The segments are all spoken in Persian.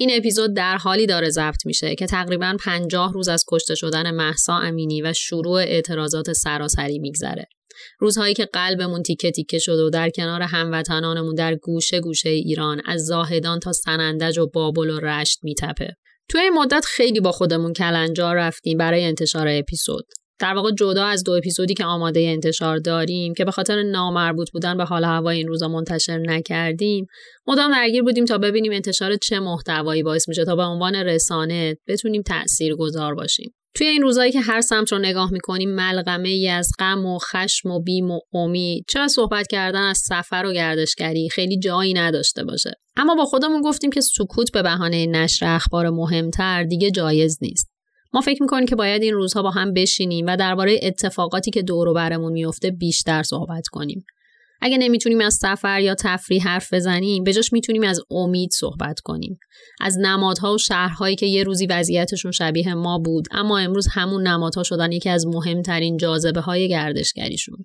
این اپیزود در حالی داره ضبط میشه که تقریبا 50 روز از کشته شدن محسا امینی و شروع اعتراضات سراسری میگذره. روزهایی که قلبمون تیکه تیکه شد و در کنار هموطنانمون در گوشه گوشه ایران از زاهدان تا سنندج و بابل و رشت میتپه. توی این مدت خیلی با خودمون کلنجار رفتیم برای انتشار اپیزود. در واقع جدا از دو اپیزودی که آماده انتشار داریم که به خاطر نامربوط بودن به حال هوای این روزا منتشر نکردیم مدام درگیر بودیم تا ببینیم انتشار چه محتوایی باعث میشه تا به عنوان رسانه بتونیم تأثیر گذار باشیم. توی این روزایی که هر سمت رو نگاه می‌کنیم ملغمه ای از غم و خشم و بیم و امید چرا صحبت کردن از سفر و گردشگری خیلی جایی نداشته باشه؟ اما با خودمون گفتیم که سکوت به بهانه نشر اخبار مهمتر دیگه جایز نیست. ما فکر می‌کنیم که باید این روزها با هم بشینیم و درباره اتفاقاتی که دور و برمون میفته بیشتر صحبت کنیم. اگه نمی‌تونیم از سفر یا تفریح حرف بزنیم به جاش می‌تونیم از امید صحبت کنیم از نمادها و شهرهایی که یه روزی وضعیتشون شبیه ما بود اما امروز همون نمادها شدن یکی از مهمترین جاذبه های گردشگریشون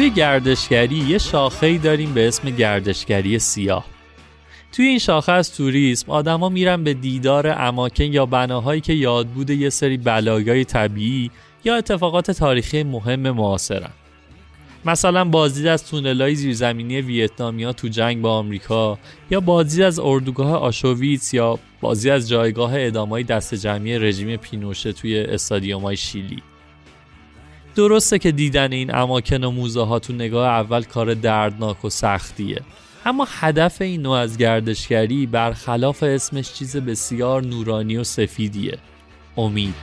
توی گردشگری یه شاخه‌ای داریم به اسم گردشگری سیاه. توی این شاخه از توریسم آدما میرن به دیدار اماکن یا بناهایی که یادبود یه سری بلایای طبیعی یا اتفاقات تاریخی مهم معاصرن. مثلا بازدید از تونلای زیرزمینی ویتنامیا تو جنگ با آمریکا یا بازدید از اردوگاه آشوویتس یا بازی از جایگاه ادامای دست جمعی رژیم پینوشه توی استادیومای شیلی درسته که دیدن این اماکن و موزه ها تو نگاه اول کار دردناک و سختیه. اما هدف این نوع از گردشگری برخلاف اسمش چیز بسیار نورانی و سفیدیه. امید.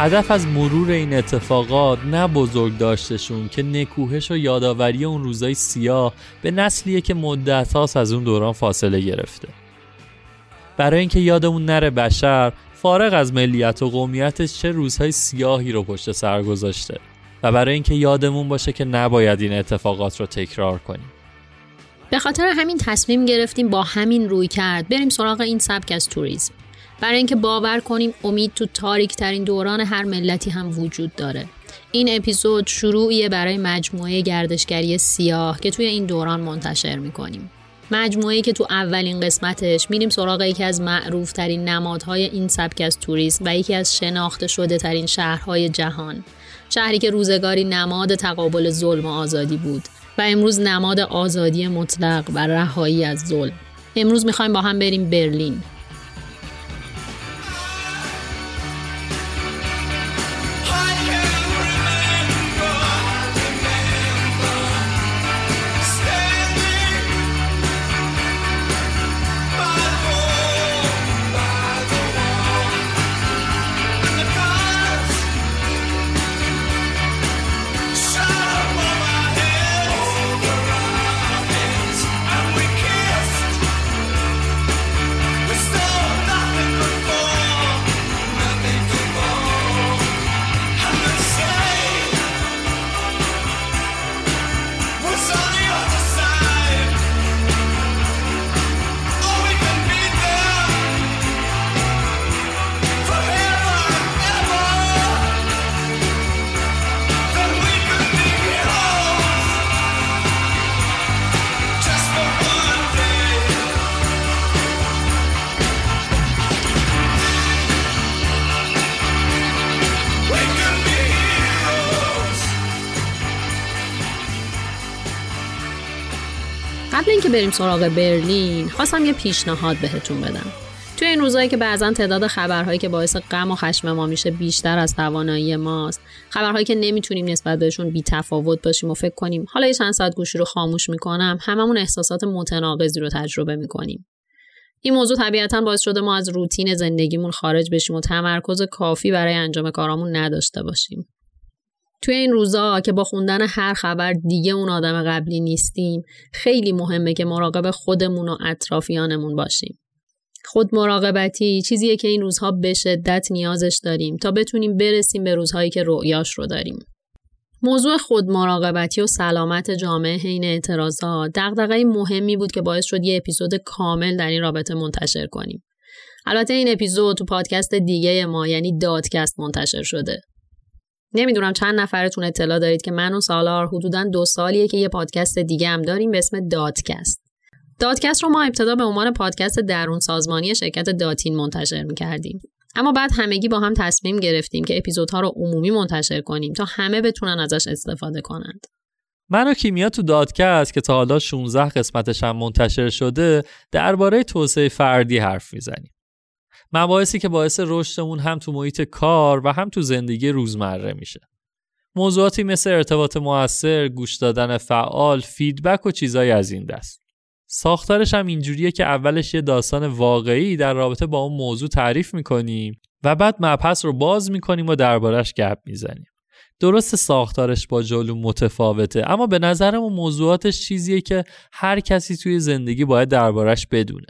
هدف از مرور این اتفاقات نه بزرگ داشتشون که نکوهش و یادآوری اون روزای سیاه به نسلیه که مدت از اون دوران فاصله گرفته. برای اینکه یادمون نره بشر فارغ از ملیت و قومیتش چه روزهای سیاهی رو پشت سر گذاشته و برای اینکه یادمون باشه که نباید این اتفاقات رو تکرار کنیم. به خاطر همین تصمیم گرفتیم با همین روی کرد بریم سراغ این سبک از توریسم. برای اینکه باور کنیم امید تو تاریک ترین دوران هر ملتی هم وجود داره. این اپیزود شروعیه برای مجموعه گردشگری سیاه که توی این دوران منتشر می‌کنیم. مجموعه که تو اولین قسمتش میریم سراغ یکی از معروف ترین نمادهای این سبک از توریسم و یکی از شناخته شده ترین شهرهای جهان. شهری که روزگاری نماد تقابل ظلم و آزادی بود و امروز نماد آزادی مطلق و رهایی از ظلم. امروز می‌خوایم با هم بریم برلین. بریم سراغ برلین. خواستم یه پیشنهاد بهتون بدم. توی این روزایی که بعضا تعداد خبرهایی که باعث غم و خشم ما میشه بیشتر از توانایی ماست. خبرهایی که نمی‌تونیم نسبت بهشون بی تفاوت باشیم و فکر کنیم. حالا یه چند ساعت گوشی رو خاموش می‌کنم هممون احساسات متناقضی رو تجربه می‌کنیم. این موضوع طبیعتا باعث شده ما از روتین زندگیمون خارج بشیم و تمرکز کافی برای انجام کارامون نداشته باشیم. توی این روزا که با خوندن هر خبر دیگه اون آدم قبلی نیستیم خیلی مهمه که مراقب خودمون و اطرافیانمون باشیم. خود مراقبتی چیزیه که این روزها به شدت نیازش داریم تا بتونیم برسیم به روزهایی که رؤیاش رو داریم. موضوع خود مراقبتی و سلامت جامعه حین اعتراضات دغدغه مهمی بود که باعث شد یه اپیزود کامل در این رابطه منتشر کنیم. البته این اپیزود تو پادکست دیگه ما یعنی دادکست منتشر شده. نمی‌دونم چند نفرتون اطلاع دارید که من و سالار حدودا دو سالیه که یه پادکست دیگه هم داریم به اسم دادکست. دادکست رو ما ابتدا به عنوان پادکست درون سازمانی شرکت داتین منتشر می‌کردیم. اما بعد همگی با هم تصمیم گرفتیم که اپیزودها رو عمومی منتشر کنیم تا همه بتونن ازش استفاده کنند. من و کیمیا تو دادکست که تا حالا 16 قسمتش هم منتشر شده درباره توسعه فردی حرف می‌زنیم. مباحثی که باعث رشدمون هم تو محیط کار و هم تو زندگی روزمره میشه. موضوعاتی مثل ارتباط موثر، گوش دادن فعال، فیدبک و چیزایی از این دست. ساختارش هم اینجوریه که اولش یه داستان واقعی در رابطه با اون موضوع تعریف می‌کنیم و بعد مبحث رو باز می‌کنیم و دربارش گپ می‌زنیم. درست ساختارش با جلو متفاوته اما به نظرم موضوعاتش چیزیه که هر کسی توی زندگی باید دربارش بدونه.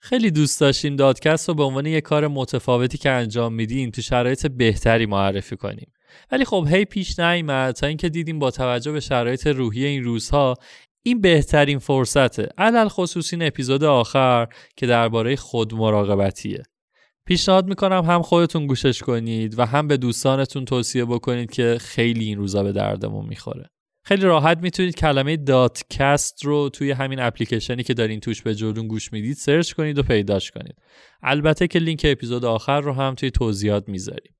خیلی دوست داشتیم دادکست رو به عنوان یک کار متفاوتی که انجام میدیم تو شرایط بهتری معرفی کنیم. ولی خب هی پیش نیامد تا اینکه دیدیم با توجه به شرایط روحی این روزها این بهترین فرصته. علی‌الخصوص این اپیزود آخر که درباره خود مراقبتیه. پیشنهاد می‌کنم هم خودتون گوشش کنید و هم به دوستانتون توصیه بکنید که خیلی این روزا به دردمون می‌خوره. خیلی راحت می‌تونید کلمه داتکست رو توی همین اپلیکیشنی که دارین توش به جلون گوش می‌دید search کنید و پیداش کنید. البته که لینک اپیزود آخر رو هم توی توضیحات می‌ذاریم.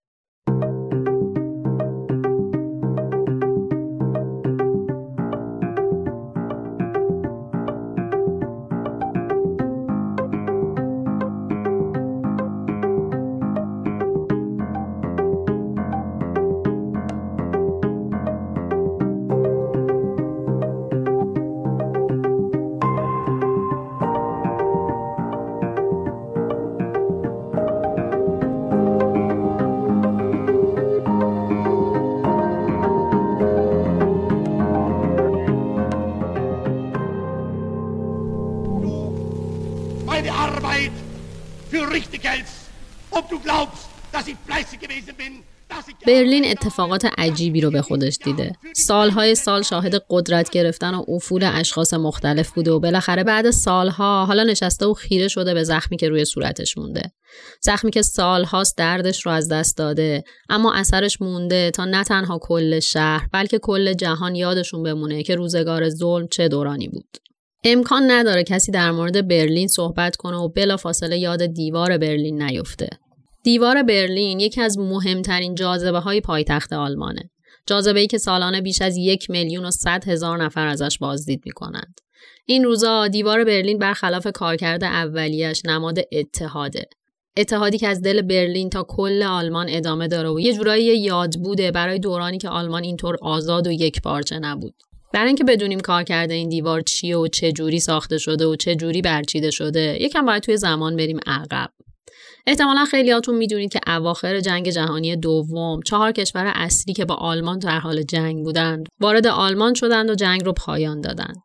برلین اتفاقات عجیبی رو به خودش دیده. سالهای سال شاهد قدرت گرفتن و افول اشخاص مختلف بوده و بالاخره بعد سالها حالا نشسته و خیره شده به زخمی که روی صورتش مونده. زخمی که سالهاست دردش رو از دست داده اما اثرش مونده تا نه تنها کل شهر بلکه کل جهان یادشون بمونه که روزگار ظلم چه دورانی بود. امکان نداره کسی در مورد برلین صحبت کنه و بلافاصله یاد دیوار برلین نیفته. دیوار برلین یکی از مهمترین جاذبه های پایتخت آلمانه. جاذبه ای که سالانه بیش از یک میلیون و صد هزار نفر ازش بازدید می کنند. این روزا دیوار برلین برخلاف کارکرد اولیش نماد اتحاده. اتحادی که از دل برلین تا کل آلمان ادامه داره و یه جورایی یاد بوده برای دورانی که آلمان اینطور آزاد و یک پارچه نبود. برای اینکه بدونیم کار کرده این دیوار چیه و چه جوری ساخته شده و چه جوری برچیده شده یکم باید توی زمان بریم عقب احتمالا خیلیاتون می‌دونید که اواخر جنگ جهانی دوم چهار کشور اصلی که با آلمان در حال جنگ بودند وارد آلمان شدند و جنگ رو پایان دادند.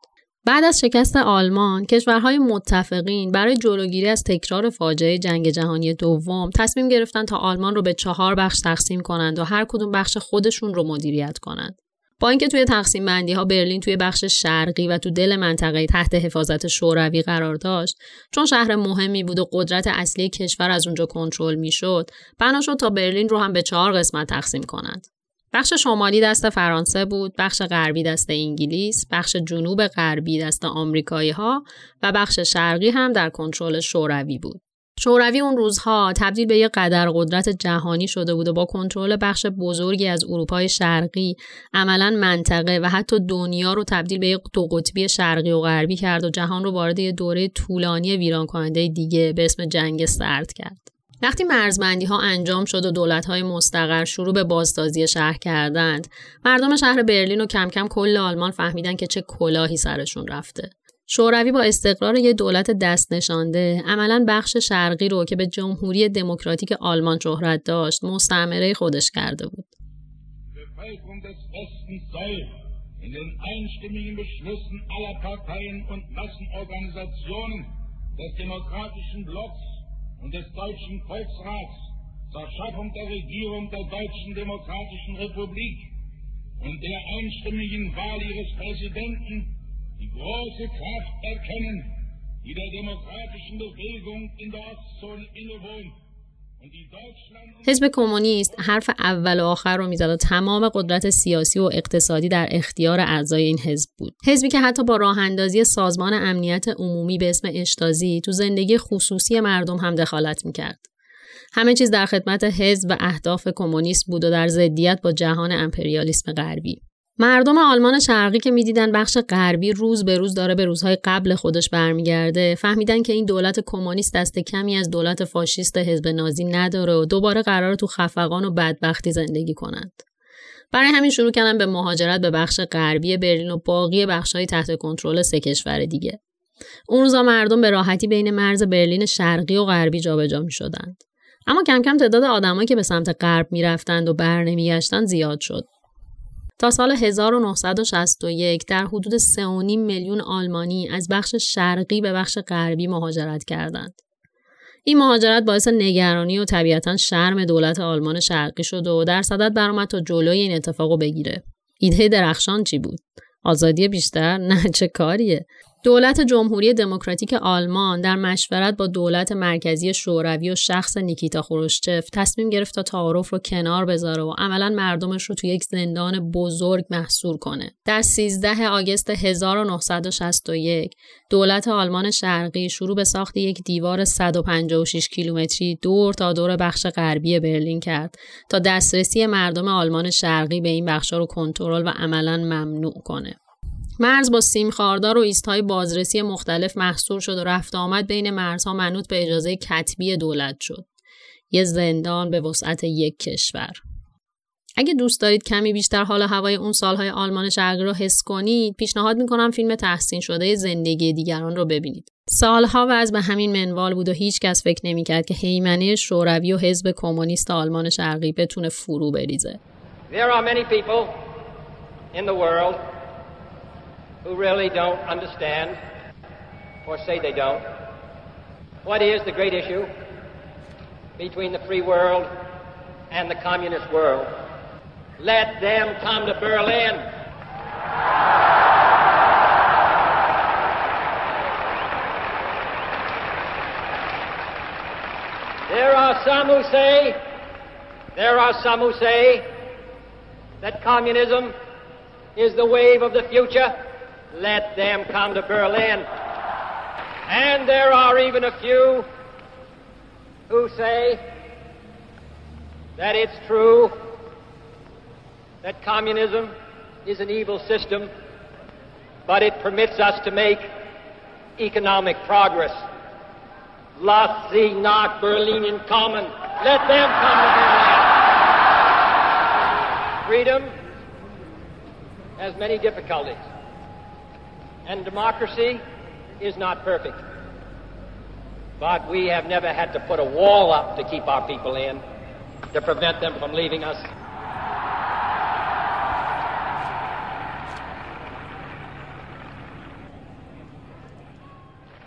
بعد از شکست آلمان کشورهای متفقین برای جلوگیری از تکرار فاجعه جنگ جهانی دوم تصمیم گرفتند تا آلمان رو به چهار بخش تقسیم کنند و هر کدوم بخش خودشون رو مدیریت کنند. با اینکه توی تقسیم بندی ها برلین توی بخش شرقی و تو دل منطقه تحت حفاظت شوروی قرار داشت چون شهر مهمی بود و قدرت اصلی کشور از اونجا کنترل می‌شد بنا شد تا برلین رو هم به چهار قسمت تقسیم کنند بخش شمالی دست فرانسه بود، بخش غربی دست انگلیس، بخش جنوب غربی دست آمریکایی ها و بخش شرقی هم در کنترل شوروی بود. شوروی اون روزها تبدیل به یک قدر قدرت جهانی شده بود و با کنترل بخش بزرگی از اروپای شرقی عملا منطقه و حتی دنیا رو تبدیل به یک دو قطبی شرقی و غربی کرد و جهان رو وارد یک دوره طولانی ویران کننده دیگه به اسم جنگ سرد کرد. وقتی مرزبندی ها انجام شد و دولت های مستقر شروع به بازسازی شهر کردند، مردم شهر برلین و کم کم کل آلمان فهمیدن که چه کلاهی سرشون رفته. شوروی با استقرار یک دولت دست نشانده عملا بخش شرقی رو که به جمهوری دموکراتیک آلمان شهرت داشت مستعمره خودش کرده بود. und der einstimmigen Wahl ihres Präsidenten die große Kraft erkennen, die der demokratischen Bewegung in der Ostzone innewohnt. حزب کمونیست حرف اول و آخر رو می‌زد و تمام قدرت سیاسی و اقتصادی در اختیار اعضای این حزب بود. حزبی که حتی با راه اندازی سازمان امنیت عمومی به اسم اشتازی تو زندگی خصوصی مردم هم دخالت می‌کرد. همه چیز در خدمت حزب و اهداف کمونیست بود و در ضدیت با جهان امپریالیسم غربی. مردم آلمان شرقی که می‌دیدن بخش غربی روز به روز داره به روزهای قبل خودش برمیگرده فهمیدن که این دولت کمونیست دست کمی از دولت فاشیست حزب نازی نداره و دوباره قرار تو خفقان و بدبختی زندگی کنند. برای همین شروع کردن به مهاجرت به بخش غربی برلین و باقی بخشهای تحت کنترل سه کشور دیگه. اون روزا مردم به راحتی بین مرز برلین شرقی و غربی جابجا می شدند. اما کم کم تعداد آدمایی که به سمت غرب می‌رفتند و برنمیگشتند زیاد شد. تا سال 1961 در حدود 3.5 میلیون آلمانی از بخش شرقی به بخش غربی مهاجرت کردند. این مهاجرت باعث نگرانی و طبیعتا شرم دولت آلمان شرقی شد و در صدد برآمد تا جلوی این اتفاق بگیره. ایده درخشان چی بود؟ آزادی بیشتر؟ نه چه کاریه؟ دولت جمهوری دموکراتیک آلمان در مشورت با دولت مرکزی شوروی و شخص نیکیتا خروشچف تصمیم گرفت تا تعارف رو کنار بذاره و عملا مردمش رو تو یک زندان بزرگ محصور کنه. در 13 آگست 1961 دولت آلمان شرقی شروع به ساخت یک دیوار 156 کیلومتری دور تا دور بخش غربی برلین کرد تا دسترسی مردم آلمان شرقی به این بخشا رو کنترل و عملا ممنوع کنه. مرز با سیم خاردار و ایستهای بازرسی مختلف محصور شد و رفت آمد بین مرزها منوط به اجازه کتبی دولت شد. یه زندان به وسعت یک کشور. اگه دوست دارید کمی بیشتر حال هوای اون سالهای آلمان شرقی رو حس کنید پیشنهاد می‌کنم فیلم تحسین شده زندگی دیگران رو ببینید سالها وضع به همین منوال بود و هیچ کس فکر نمی‌کرد که حیمنه شوروی و حزب کمونیست آلمان شرقی بتونه فرو بریزه There are many people in the world who really don't understand, or say they don't, what is the great issue between the free world and the communist world. Let them come to Berlin. There are some who say, there are some who say that communism is the wave of the future. Let them come to Berlin. And there are even a few who say that it's true that communism is an evil system, but it permits us to make economic progress. Lass sie nach Berlin kommen. Let them come to Berlin. Freedom has many difficulties, and democracy is not perfect. But we have never had to put a wall up to keep our people in, to prevent them from leaving us.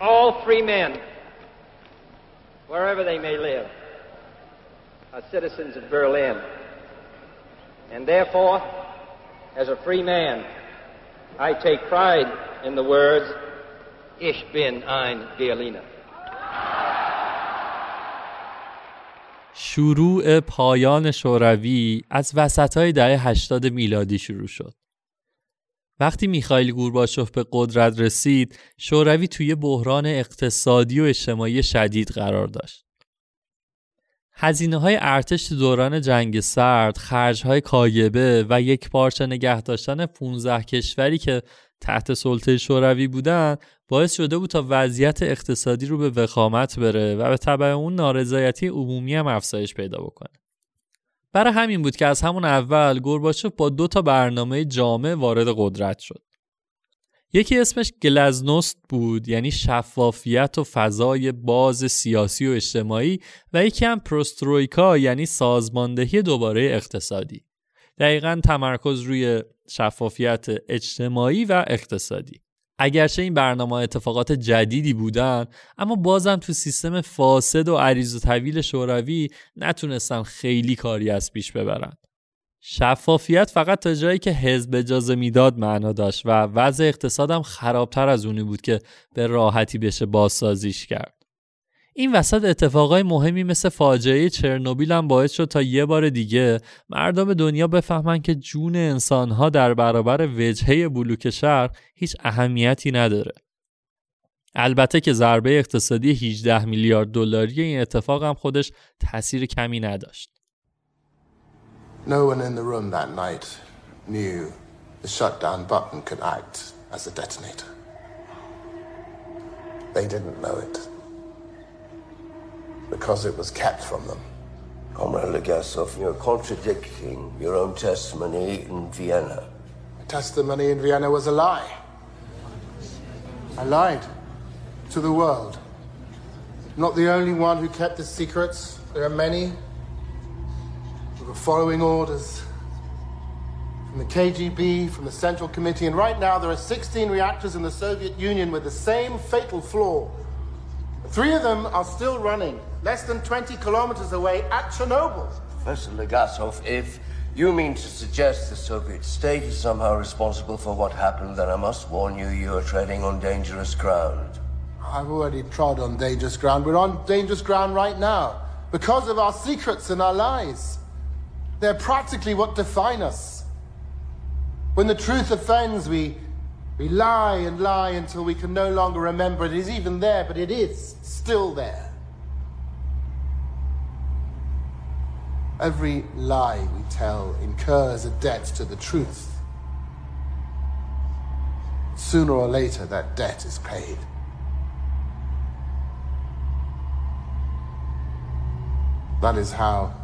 All free men, wherever they may live, are citizens of Berlin. And therefore, as a free man, I take pride in the words, Ich bin ein Berliner. شروع پایان شوروی از وسط های دهه 80 میلادی شروع شد. وقتی میخائیل گورباچوف به قدرت رسید، شوروی توی بحران اقتصادی و اجتماعی شدید قرار داشت. هزینه های ارتش دوران جنگ سرد، خرج های کاگبه و یک پارچه نگه داشتن 15 کشوری که تحت سلطه شوروی بودن باعث شده بود تا وضعیت اقتصادی رو به وخامت بره و به طبع اون نارضایتی عمومی هم افزایش پیدا بکنه. برای همین بود که از همون اول گورباچوف با دو تا برنامه جامع وارد قدرت شد. یکی اسمش گلزنوست بود یعنی شفافیت و فضای باز سیاسی و اجتماعی و یکی هم پروسترویکا یعنی سازماندهی دوباره اقتصادی. دقیقا تمرکز روی شفافیت اجتماعی و اقتصادی. اگرچه این برنامه اتفاقات جدیدی بودن اما بازم تو سیستم فاسد و عریض و طویل شوروی نتونستن خیلی کاری از پیش ببرن. شفافیت فقط تا جایی که حزب اجازه می‌داد معنا داشت و وضع اقتصادم خرابتر از اونی بود که به راحتی بشه بازسازیش کرد. این وسط اتفاقای مهمی مثل فاجعه چرنوبیل هم باعث شد تا یه بار دیگه مردم دنیا بفهمن که جون انسانها در برابر وجهه بلوک شهر هیچ اهمیتی نداره. البته که ضربه اقتصادی 18 میلیارد دلاری این اتفاق هم خودش تاثیر کمی نداشت. No one in the room that night knew the shutdown button could act as a detonator. They didn't know it because it was kept from them. Comrade Legasov, you're contradicting your own testimony in Vienna. My testimony in Vienna was a lie. I lied to the world. Not the only one who kept the secrets. There are many who were following orders from the KGB, from the Central Committee, and right now there are 16 reactors in the Soviet Union with the same fatal flaw. Three of them are still running, less than 20 kilometers away at Chernobyl. Professor Legasov, if you mean to suggest the Soviet state is somehow responsible for what happened, then I must warn you, you are treading on dangerous ground. I've already trod on dangerous ground. We're on dangerous ground right now because of our secrets and our lies. They're practically what define us. When the truth offends, we, we lie and lie until we can no longer remember it is even there, but it is still there. Every lie we tell incurs a debt to the truth. Sooner or later, that debt is paid. That is how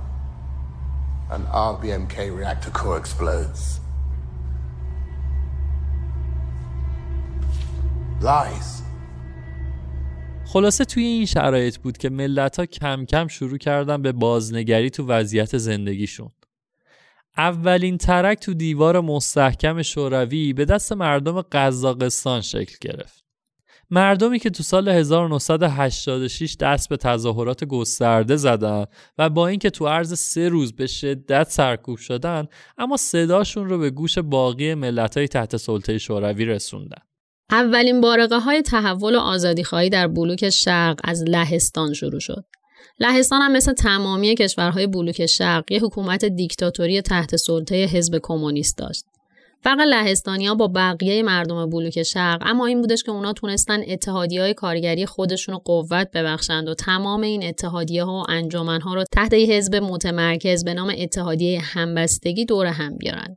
an RBMK reactor core explodes. Lies. خلاصه توی این شرایط بود که ملت ها کم کم شروع کردن به بازنگری تو وضعیت زندگیشون. اولین ترک تو دیوار مستحکم شوروی به دست مردم قزاقستان شکل گرفت. مردمی که تو سال 1986 دست به تظاهرات گسترده زدن و با اینکه تو عرض سه روز به شدت سرکوب شدن اما صداشون رو به گوش باقی ملت‌های تحت سلطه شوروی رسوندن. اولین بارقه های تحول و آزادی خواهی در بلوک شرق از لهستان شروع شد. لهستان هم مثل تمامی کشورهای بلوک شرق یه حکومت دیکتاتوری تحت سلطه حزب کمونیست داشت. فرق لهستانیا با بقیه مردم بلوک شرق اما این بودش که اونا تونستن اتحادی های کارگری خودشون رو قوت ببخشند و تمام این اتحادیه ها و انجمن ها رو تحت یه حزب متمرکز به نام اتحادیه همبستگی دور هم بیارن.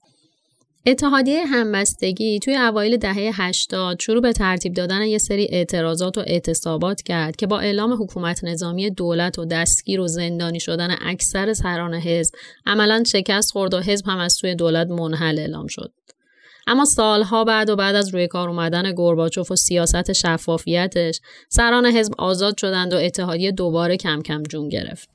اتحادیه همبستگی توی اوایل دهه 80 شروع به ترتیب دادن یه سری اعتراضات و اعتصابات کرد که با اعلام حکومت نظامی دولت و دستگیر و زندانی شدن اکثر سران حزب عملا شکست خورد و حزب هم از سوی دولت منحل اعلام شد. اما سالها بعد و بعد از روی کار اومدن گورباچوف و سیاست شفافیتش سران حزب آزاد شدند و اتحادیه دوباره کم کم جون گرفت.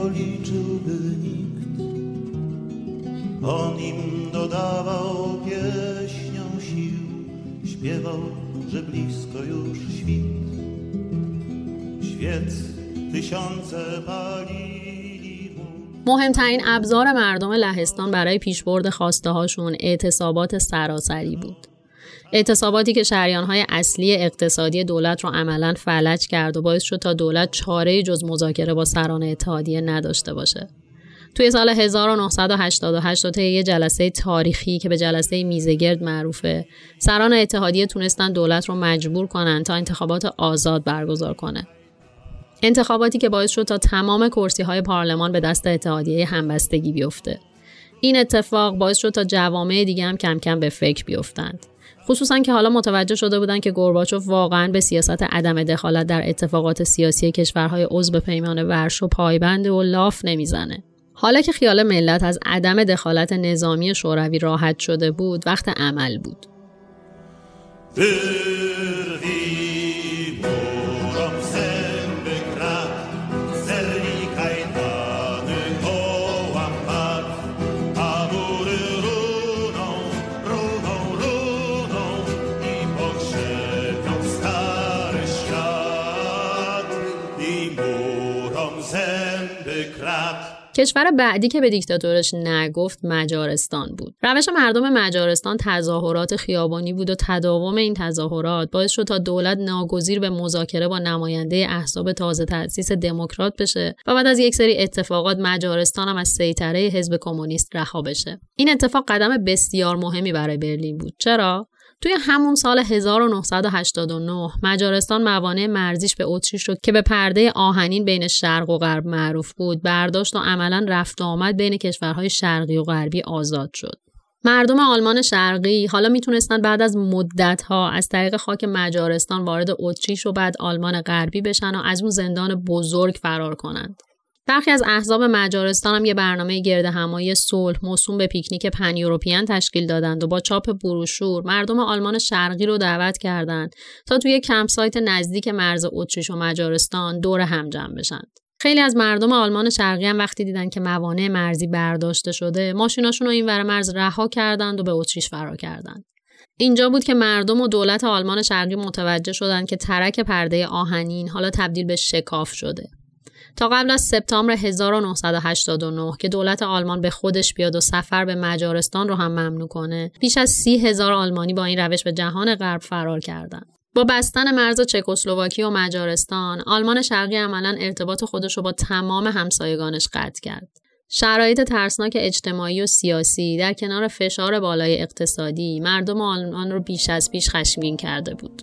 Policzyłby nikt. On im dodawał pieśnią sił, śpiewał, że blisko już świt. Świec tysiące palili مهمترین ابزار مردم لهستان برای پیشبرد خواسته هاشون اعتصابات سراسری بود. اعتصاباتی که های اصلی اقتصادی دولت رو عملا فلج کرد و باعث شد تا دولت چاره جز مذاکره با سران اتحادیه نداشته باشه. توی سال 1988 و یه جلسه تاریخی که به جلسه میزگرد معروفه سران اتحادیه تونستن دولت رو مجبور کنن تا انتخابات آزاد برگزار کنه. انتخاباتی که باعث شد تا تمام کرسی های پارلمان به دست اتحادیه همبستگی بیفته. این اتفاق باعث شد تا جوامع دیگه هم کم کم به فکر بیفتند. خصوصا که حالا متوجه شده بودن که گورباچوف واقعا به سیاست عدم دخالت در اتفاقات سیاسی کشورهای عضو پیمان ورشو پایبند و لاف نمی‌زنه. حالا که خیال ملت از عدم دخالت نظامی شوروی راحت شده بود وقت عمل بود. کشور بعدی که به دیکتاتورش نگفت مجارستان بود. روش مردم مجارستان تظاهرات خیابانی بود و تداوم این تظاهرات باعث شد تا دولت ناگزیر به مذاکره با نماینده احزاب تازه تأسیس دموکرات بشه و بعد از یک سری اتفاقات مجارستان هم از سیطره حزب کمونیست رها بشه. این اتفاق قدم بسیار مهمی برای برلین بود. چرا؟ توی همون سال 1989 مجارستان موانع مرزیش به اتریش شد که به پرده آهنین بین شرق و غرب معروف بود برداشت و عملا رفت آمد بین کشورهای شرقی و غربی آزاد شد. مردم آلمان شرقی حالا می‌تونستن بعد از مدت ها از طریق خاک مجارستان وارد اتریش و بعد آلمان غربی بشن و از اون زندان بزرگ فرار کنند. برخی از احزاب مجارستان هم یه برنامه گرد همایی صلح موسوم به پیکنیک پن یوروپیان تشکیل دادند و با چاپ بروشور مردم آلمان شرقی رو دعوت کردند تا توی کمپ سایت نزدیک مرز اتریش و مجارستان دور هم جمع بشند. خیلی از مردم آلمان شرقی هم وقتی دیدن که موانع مرزی برداشته شده ماشیناشون رو این ور مرز رها کردند و به اتریش فرار کردند. اینجا بود که مردم و دولت آلمان شرقی متوجه شدند که ترک پرده آهنین حالا تبدیل به شکاف شده. تا قبل از سپتامبر 1989 که دولت آلمان به خودش بیاد و سفر به مجارستان رو هم ممنوع کنه بیش از سی هزار آلمانی با این روش به جهان غرب فرار کردند. با بستن مرز چکسلواکی و مجارستان آلمان شرقی عملا ارتباط خودش رو با تمام همسایگانش قطع کرد شرایط ترسناک اجتماعی و سیاسی در کنار فشار بالای اقتصادی مردم آلمان رو بیش از پیش خشمگین کرده بود.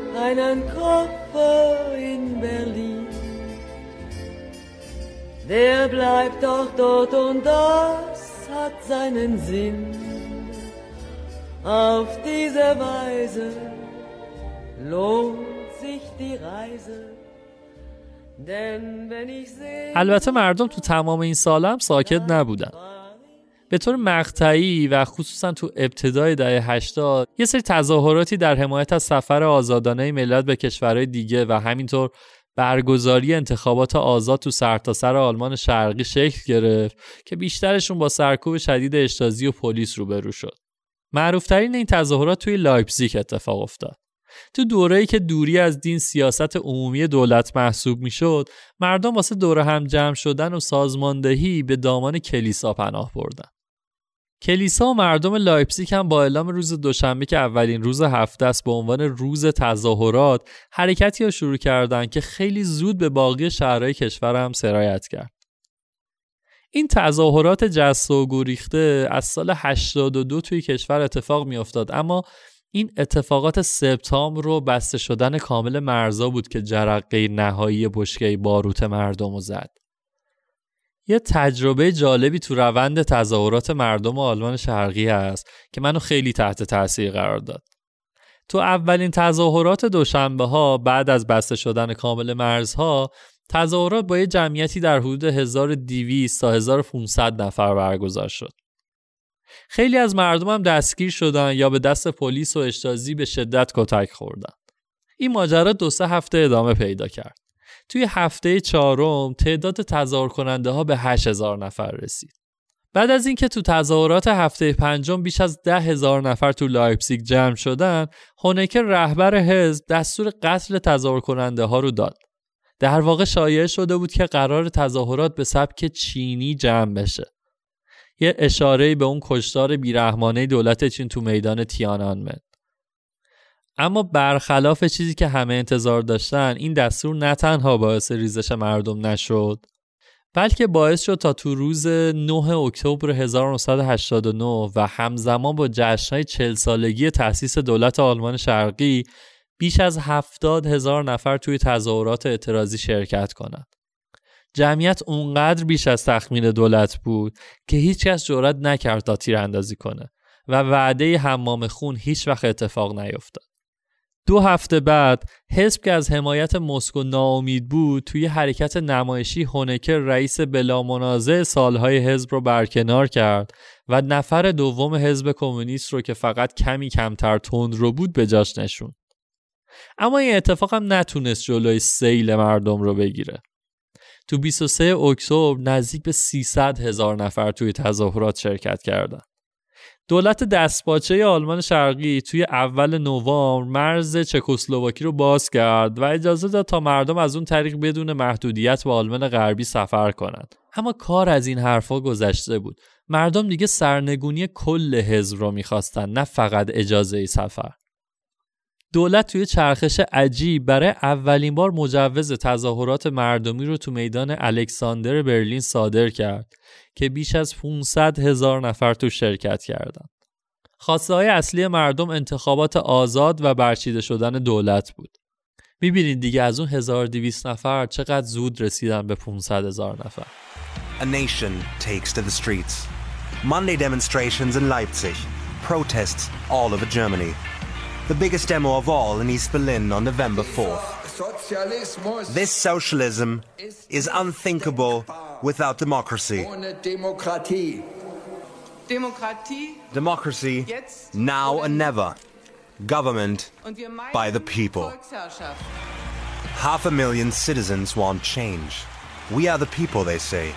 einen Koffer in Berlin. Der bleibt doch dort und das hat seinen Sinn. Auf diese Weise lohnt sich die Reise. البته مردم تو تمام این سال هم ساکت نبودن به طور مقطعی و خصوصا تو ابتدای دهه 80 یه سری تظاهراتی در حمایت از سفر آزادانه ملت به کشورهای دیگه و همینطور برگزاری انتخابات آزاد تو سرتاسر سر آلمان شرقی شکل گرفت که بیشترشون با سرکوب شدید اشتازی و پلیس روبرو شد. معروفترین این تظاهرات توی لایپزیگ اتفاق افتاد. تو دوره‌ای که دوری از دین سیاست عمومی دولت محسوب می‌شد مردم واسه دور هم جمع شدن و سازماندهی به دامان کلیسا پناه بردن کلیسا و مردم لایپزیگ هم با اعلام روز دوشنبه که اولین روز هفته است به عنوان روز تظاهرات حرکتی رو شروع کردند که خیلی زود به باقی شهرهای کشور هم سرایت کرد. این تظاهرات جسته و گریخته از سال 82 توی کشور اتفاق می افتاد اما این اتفاقات سپتامبر و بسته شدن کامل مرزا بود که جرقه نهایی بشکه باروت مردم رو زد. یه تجربه جالبی تو روند تظاهرات مردم آلمان شرقی هست که منو خیلی تحت تاثیر قرار داد. تو اولین تظاهرات دوشنبه ها بعد از بسته شدن کامل مرزها تظاهرات با یه جمعیتی در حدود 1200 تا 1500 نفر برگزار شد. خیلی از مردم هم دستگیر شدن یا به دست پلیس و اشتازی به شدت کتک خوردن. این ماجرا دو سه هفته ادامه پیدا کرد. توی هفته چهارم تعداد تظاهر کننده ها به 8000 نفر رسید. بعد از اینکه تو تظاهرات هفته پنجم بیش از ده هزار نفر تو لایپزیگ جمع شدن، هونکر رهبر حزب دستور قتل تظاهر کننده ها رو داد. در واقع شایع شده بود که قرار تظاهرات به سبک چینی جمع بشه. یه اشاره به اون کشتار بیرحمانه دولت چین تو میدان تیانانمن اما برخلاف چیزی که همه انتظار داشتن این دستور نه تنها باعث ریزش مردم نشد بلکه باعث شد تا تو روز 9 اکتبر 1989 و همزمان با جشنهای چل سالگی تأسیس دولت آلمان شرقی بیش از هفتاد هزار نفر توی تظاهرات اعتراضی شرکت کنند. جمعیت اونقدر بیش از تخمین دولت بود که هیچ کس جرأت نکرد تا تیراندازی کنه و وعده حمام خون هیچ وقت اتفاق نیفتاد. دو هفته بعد حزب که از حمایت مسکو ناامید بود توی حرکت نمایشی هونکر رئیس بلامنازع سالهای حزب رو برکنار کرد و نفر دوم حزب کمونیست رو که فقط کمی کمتر تند رو بود به جاش نشون. اما این اتفاق هم نتونست جلوی سیل مردم رو بگیره. تو 23 اکتبر نزدیک به 300 هزار نفر توی تظاهرات شرکت کردند. دولت دستپاچه آلمان شرقی توی اول نوامبر مرز چکسلواکی رو باز کرد و اجازه داد تا مردم از اون طریق بدون محدودیت به آلمان غربی سفر کنند. اما کار از این حرفا گذشته بود. مردم دیگه سرنگونی کل حزب رو می‌خواستن نه فقط اجازه سفر. دولت توی چرخش عجیب برای اولین بار مجوز تظاهرات مردمی رو تو میدان الکساندر برلین صادر کرد که بیش از 500 هزار نفر تو شرکت کردند. خواسته های اصلی مردم انتخابات آزاد و برچیده شدن دولت بود. می‌بینید دیگه از اون 1200 نفر چقدر زود رسیدن به 500 هزار نفر. A nation takes to the streets. Monday demonstrations in Leipzig. Protests all over Germany. The biggest demo of all in East Berlin on November 4th. This socialism is unthinkable without democracy. Democracy now and never. Government by the people. Half a million citizens want change. We are the people, they say.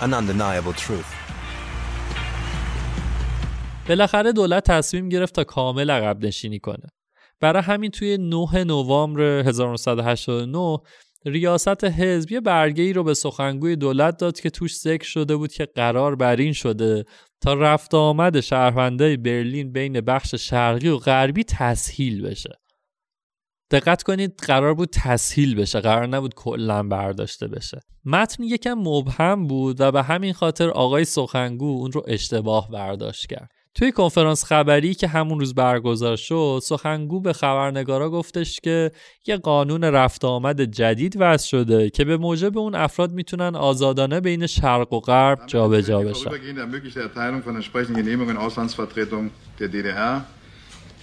An undeniable truth. بالاخره دولت تصمیم گرفت تا کامل عقب نشینی کنه. برای همین توی 9 نوامبر 1989 ریاست حزب یه برگه ای رو به سخنگوی دولت داد که توش ذکر شده بود که قرار بر این شده تا رفت آمد شهروندای برلین بین بخش شرقی و غربی تسهیل بشه. دقت کنید قرار بود تسهیل بشه قرار نبود کلا برداشته بشه متن یکم مبهم بود و به همین خاطر آقای سخنگو اون رو اشتباه برداشت کرد توی کنفرانس خبری که همون روز برگزار شد سخنگو به خبرنگارا گفتش که یه قانون رفت آمد جدید وضع شده که به موجب اون افراد می‌تونن آزادانه بین شرق و غرب جابجا بشن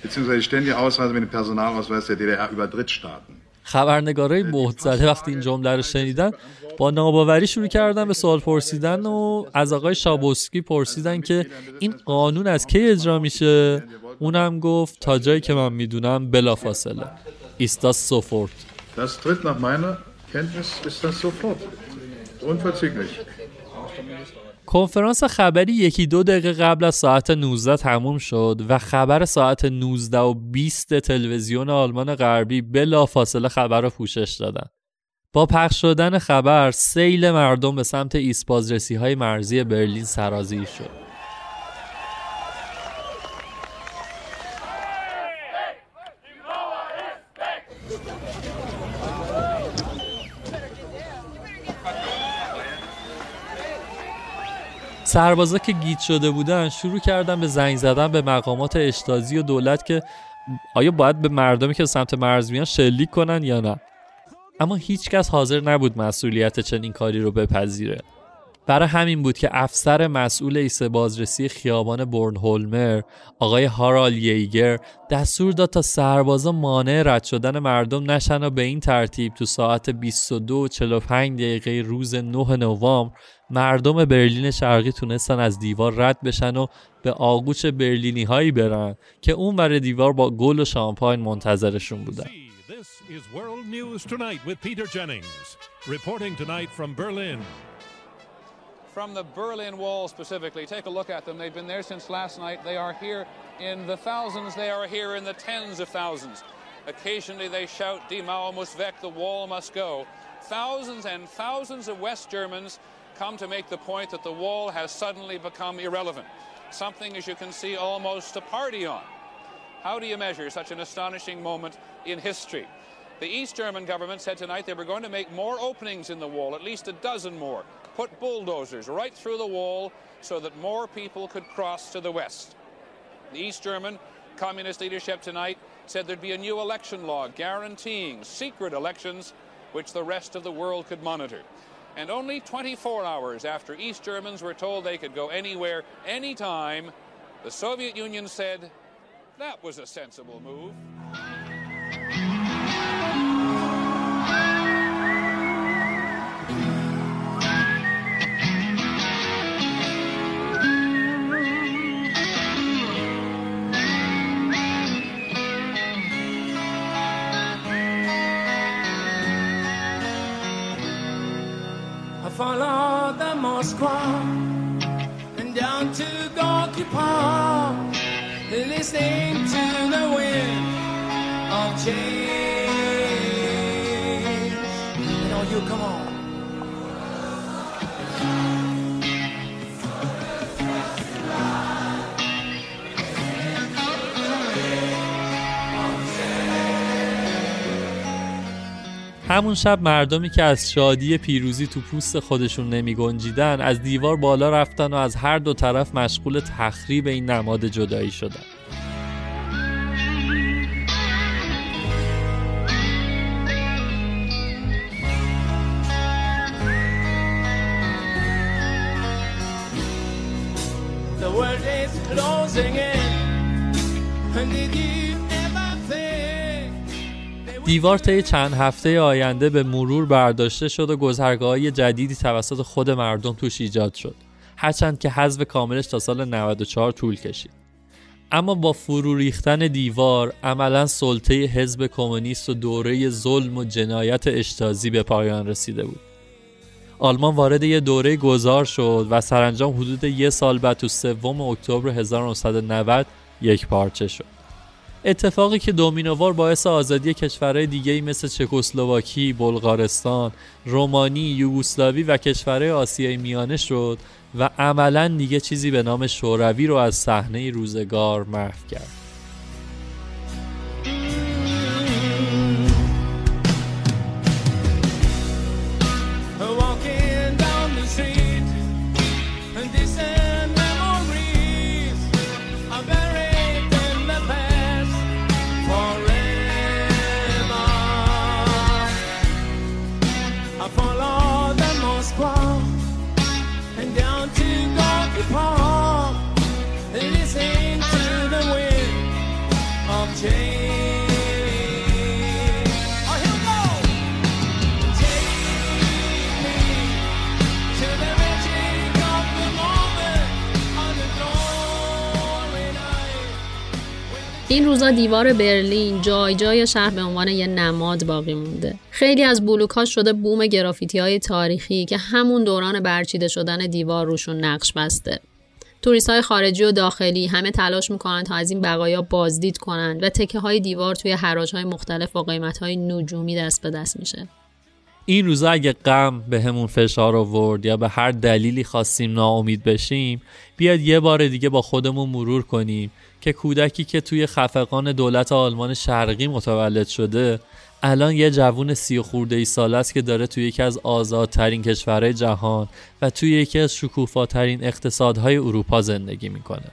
beziehungsweise ständige Ausreise mit dem Personalausweis der DDR über Drittstaaten. خبرنگارای زده وقتی این جمله رو شنیدن با ناباوری شروع کردن به سوال پرسیدن و از آقای شابوسکی پرسیدن که این قانون از کی اجرا میشه؟ اونم گفت تا جایی که من می‌دونم بلافاصله. ایستا سوفورت Das tritt nach meiner Kenntnis ist das sofort. Unverzüglich. کنفرانس خبری یکی دو دقیقه قبل از ساعت 19 تموم شد و خبر ساعت 19 و 20 تلویزیون آلمان غربی بلا فاصله خبر رو پوشش دادن. با پخش شدن خبر سیل مردم به سمت ایسپازرسی های مرزی برلین سرازیر شد. سربازا که گیت شده بودن شروع کردن به زنگ زدن به مقامات اشتازی و دولت که آیا باید به مردمی که سمت مرز میان شلیک کنن یا نه؟ اما هیچکس حاضر نبود مسئولیت چنین کاری رو بپذیره. برای همین بود که افسر مسئول ایسه بازرسی خیابان برنهولمر آقای هارال ییگر دستور داد تا سربازا مانع رد شدن مردم نشن و به این ترتیب تو ساعت 22 45 دقیقه روز 9 نوامبر مردم برلین شرقی تونستن از دیوار رد بشن و به آغوش برلینی هایی برن که اون بر دیوار با گل و شامپاین منتظرشون بودن. From the Berlin Wall specifically, take a look at them. They've been there since last night. They are here in the thousands. They are here in the tens of thousands. Occasionally they shout, Die Mauer muss weg, the wall must go. Thousands and thousands of West Germans come to make the point that the wall has suddenly become irrelevant. Something, as you can see, almost to party on. How do you measure such an astonishing moment in history? The East German government said tonight they were going to make more openings in the wall, at least a dozen more, put bulldozers right through the wall so that more people could cross to the west. The East German communist leadership tonight said there'd be a new election law guaranteeing secret elections which the rest of the world could monitor. And only 24 hours after East Germans were told they could go anywhere, anytime, the Soviet Union said that was a sensible move. Moskva and down to Gorky Park, listening to the wind of change. You know, you come on. همون شب مردمی که از شادی پیروزی تو پوست خودشون نمی گنجیدن از دیوار بالا رفتن و از هر دو طرف مشغول تخریب این نماد جدایی شدن. دیوار طی چند هفته آینده به مرور برداشته شد و گذرگاه جدیدی توسط خود مردم توش ایجاد شد. هرچند که حذف کاملش تا سال 94 طول کشید. اما با فرو ریختن دیوار عملا سلطه حزب کمونیست و دوره ظلم و جنایت اشتازی به پایان رسیده بود. آلمان وارد یه دوره گذار شد و سرانجام حدود یه سال بعد تو سوم اکتبر 1990 یک پارچه شد. اتفاقی که دومینووار باعث آزادی کشورهای دیگه مثل چکسلواکی، بلغارستان، رومانی، یوگسلاوی و کشورهای آسیای میانه شد و عملا دیگه چیزی به نام شوروی رو از صحنه روزگار محو کرد. این روزا دیوار برلین جای جای شهر به عنوان یه نماد باقی مونده. خیلی از بلوک‌ها شده بوم گرافیتی های تاریخی که همون دوران برچیده شدن دیوار روشون نقش بسته. توریست های خارجی و داخلی همه تلاش می‌کنن تا از این بقایا بازدید کنند و تکه های دیوار توی حراج های مختلف با قیمت های نجومی دست به دست میشه. این روزا اگه غم به همون فشار آورد یا به هر دلیلی خواستیم ناامید بشیم بیاد یه بار دیگه با خودمون مرور کنیم که کودکی که توی خفقان دولت آلمان شرقی متولد شده الان یه جوون سی و خورده ای ساله است که داره توی یکی از آزادترین کشورهای جهان و توی یکی از شکوفاترین اقتصادهای اروپا زندگی می‌کنه.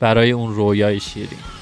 برای اون رویای شیرین.